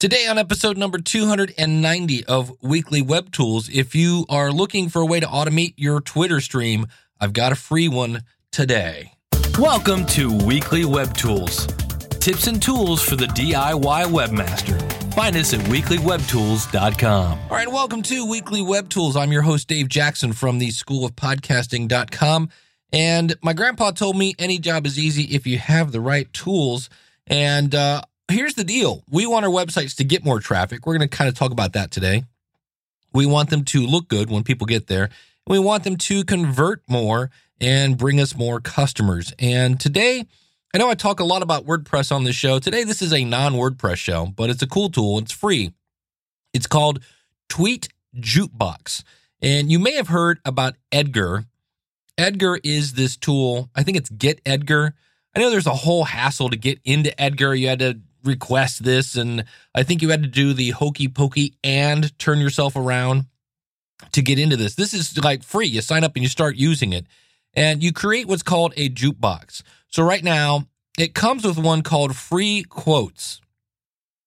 Today, on episode number 290 of Weekly Web Tools, if you are looking for a way to automate your Twitter stream, I've got a free one today. Welcome to Weekly Web Tools tips and tools for the DIY webmaster. Find us at weeklywebtools.com. All right, welcome to Weekly Web Tools. I'm your host, Dave Jackson from the School of Podcasting.com. And my grandpa told me any job is easy if you have the right tools. And uh, here's the deal we want our websites to get more traffic. We're going to kind of talk about that today. We want them to look good when people get there. and We want them to convert more and bring us more customers. And today, I know I talk a lot about WordPress on this show. Today, this is a non WordPress show, but it's a cool tool. It's free. It's called Tweet Jukebox. And you may have heard about Edgar. Edgar is this tool. I think it's Get Edgar. I know there's a whole hassle to get into Edgar. You had to request this, and I think you had to do the hokey pokey and turn yourself around to get into this. This is like free. You sign up and you start using it, and you create what's called a jukebox. So right now, it comes with one called free quotes.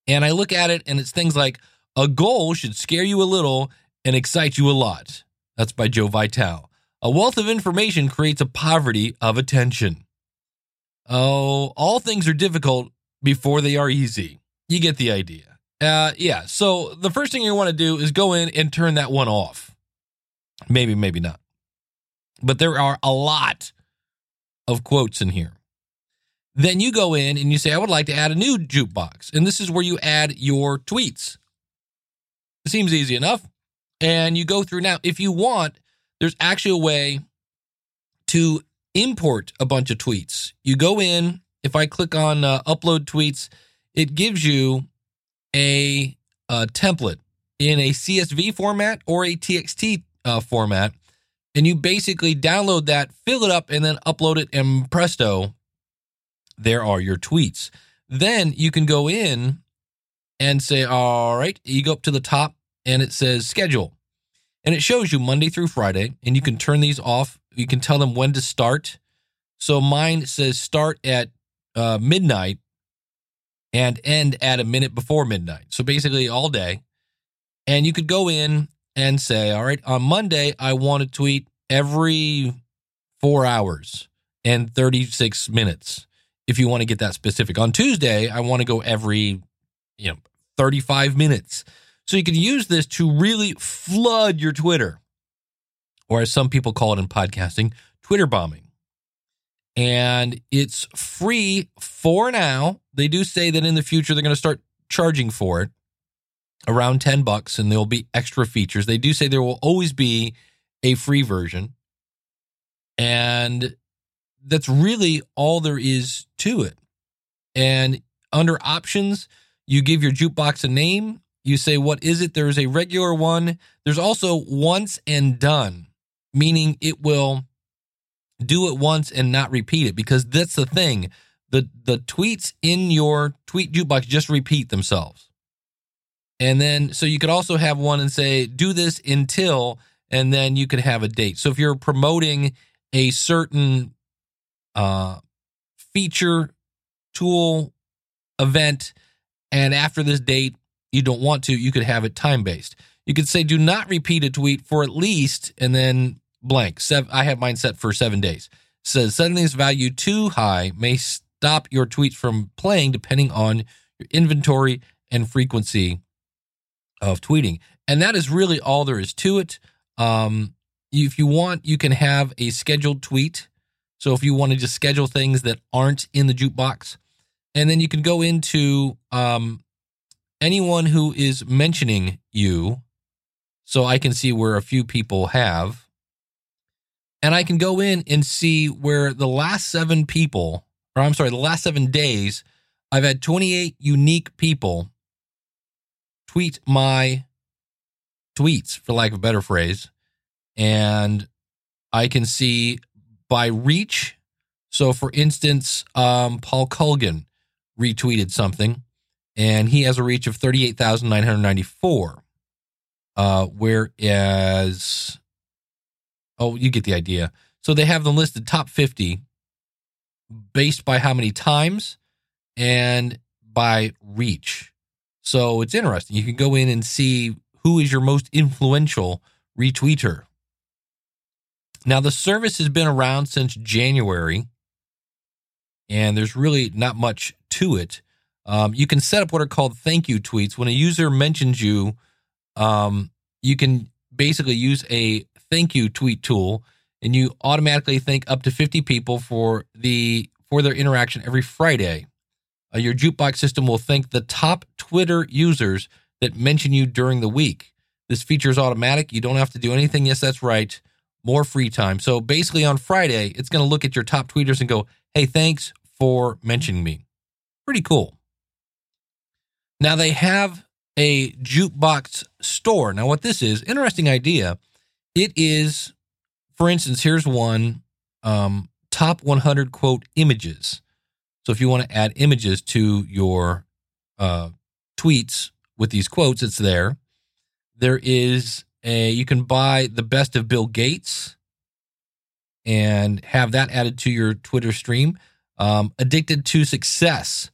And I look at it and it's things like a goal should scare you a little and excite you a lot. That's by Joe Vitale. A wealth of information creates a poverty of attention. Oh, all things are difficult before they are easy. You get the idea. Uh, yeah. So the first thing you want to do is go in and turn that one off. Maybe, maybe not. But there are a lot of quotes in here. Then you go in and you say, I would like to add a new jukebox. And this is where you add your tweets. It seems easy enough. And you go through now. If you want, there's actually a way to import a bunch of tweets. You go in, if I click on uh, upload tweets, it gives you a, a, template in a CSV format or a TXT uh, format. And you basically download that, fill it up, and then upload it, and presto, there are your tweets. Then you can go in and say, all right, you go up to the top and it says schedule. And it shows you Monday through Friday, and you can turn these off. You can tell them when to start. So mine says start at uh, midnight and end at a minute before midnight. So basically all day. And you could go in and say, all right, on Monday, I want to tweet every four hours and 36 minutes if you want to get that specific. On Tuesday, I want to go every, you know, 35 minutes. So you can use this to really flood your Twitter, or as some people call it in podcasting, Twitter bombing. And it's free for now. They do say that in the future they're going to start charging for it around 10 bucks and there'll be extra features. They do say there will always be a free version. And that's really all there is to it. And under options, you give your jukebox a name. You say, what is it? There's a regular one. There's also once and done, meaning it will do it once and not repeat it because that's the thing. The, the tweets in your tweet jukebox just repeat themselves. And then, so you could also have one and say, do this until, and then you could have a date. So if you're promoting a certain uh, feature, tool, event, and after this date, you don't want to, you could have it time based. You could say, do not repeat a tweet for at least, and then blank. Seven, I have mine set for seven days. Says setting this value too high may stop your tweets from playing depending on your inventory and frequency of tweeting. And that is really all there is to it. Um, if you want, you can have a scheduled tweet so if you want to just schedule things that aren't in the jukebox, and then you can go into um, anyone who is mentioning you. So I can see where a few people have. And I can go in and see where the last seven people, or I'm sorry, the last seven days, I've had 28 unique people tweet my tweets, for lack of a better phrase. And I can see by reach. So, for instance, um, Paul Colgan retweeted something, and he has a reach of 38,994. Uh, whereas, oh, you get the idea. So they have them listed top 50 based by how many times and by reach. So it's interesting. You can go in and see who is your most influential retweeter. Now, the service has been around since January, and there's really not much to it. Um, you can set up what are called thank you tweets. When a user mentions you, um, you can basically use a thank you tweet tool, and you automatically thank up to 50 people for the for their interaction every Friday. Uh, your jukebox system will thank the top Twitter users that mention you during the week. This feature is automatic. You don't have to do anything. Yes, that's right. More free time. So basically, on Friday, it's going to look at your top tweeters and go, hey, thanks for mentioning me. Pretty cool. Now, they have a jukebox store. Now, what this is, interesting idea. It is, for instance, here's one um, top 100 quote images. So if you want to add images to your uh, tweets with these quotes, it's there. There is a you can buy the best of Bill Gates and have that added to your Twitter stream. Um, Addicted to Success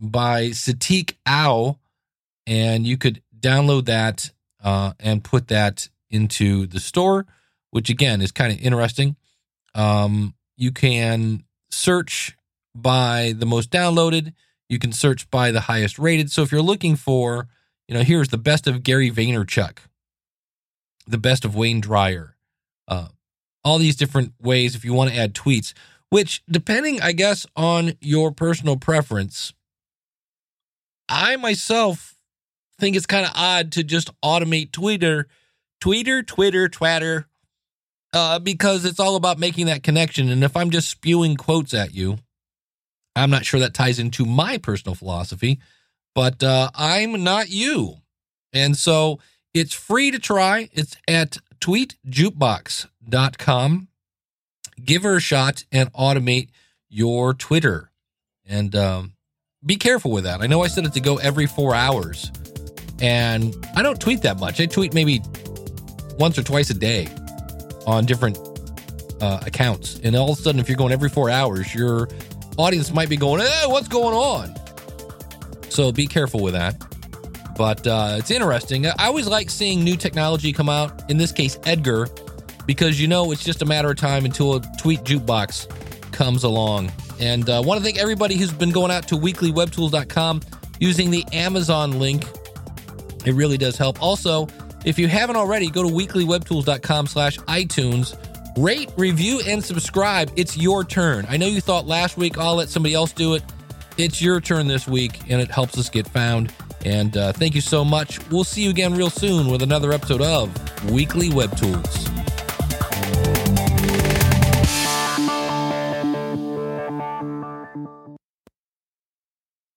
by Sadiq Au, and you could download that uh, and put that into the store, which again is kind of interesting. Um, you can search by the most downloaded. You can search by the highest rated. So if you're looking for you know, here's the best of Gary Vaynerchuk, the best of Wayne Dyer, uh, all these different ways if you want to add tweets, which depending, I guess, on your personal preference, I myself think it's kind of odd to just automate Twitter, Twitter, Twitter, Twitter, uh, because it's all about making that connection. And if I'm just spewing quotes at you, I'm not sure that ties into my personal philosophy but uh, I'm not you. And so it's free to try. It's at tweetjukebox.com. Give her a shot and automate your Twitter. And um, be careful with that. I know I said it to go every four hours, and I don't tweet that much. I tweet maybe once or twice a day on different uh, accounts. And all of a sudden, if you're going every four hours, your audience might be going, hey, what's going on? So be careful with that. But uh, it's interesting. I always like seeing new technology come out. In this case, Edgar, because you know it's just a matter of time until a tweet jukebox comes along. And I uh, want to thank everybody who's been going out to weeklywebtools.com using the Amazon link. It really does help. Also, if you haven't already, go to weeklywebtools.com slash iTunes. Rate, review, and subscribe. It's your turn. I know you thought last week, I'll let somebody else do it. It's your turn this week, and it helps us get found. And uh, thank you so much. We'll see you again real soon with another episode of Weekly Web Tools.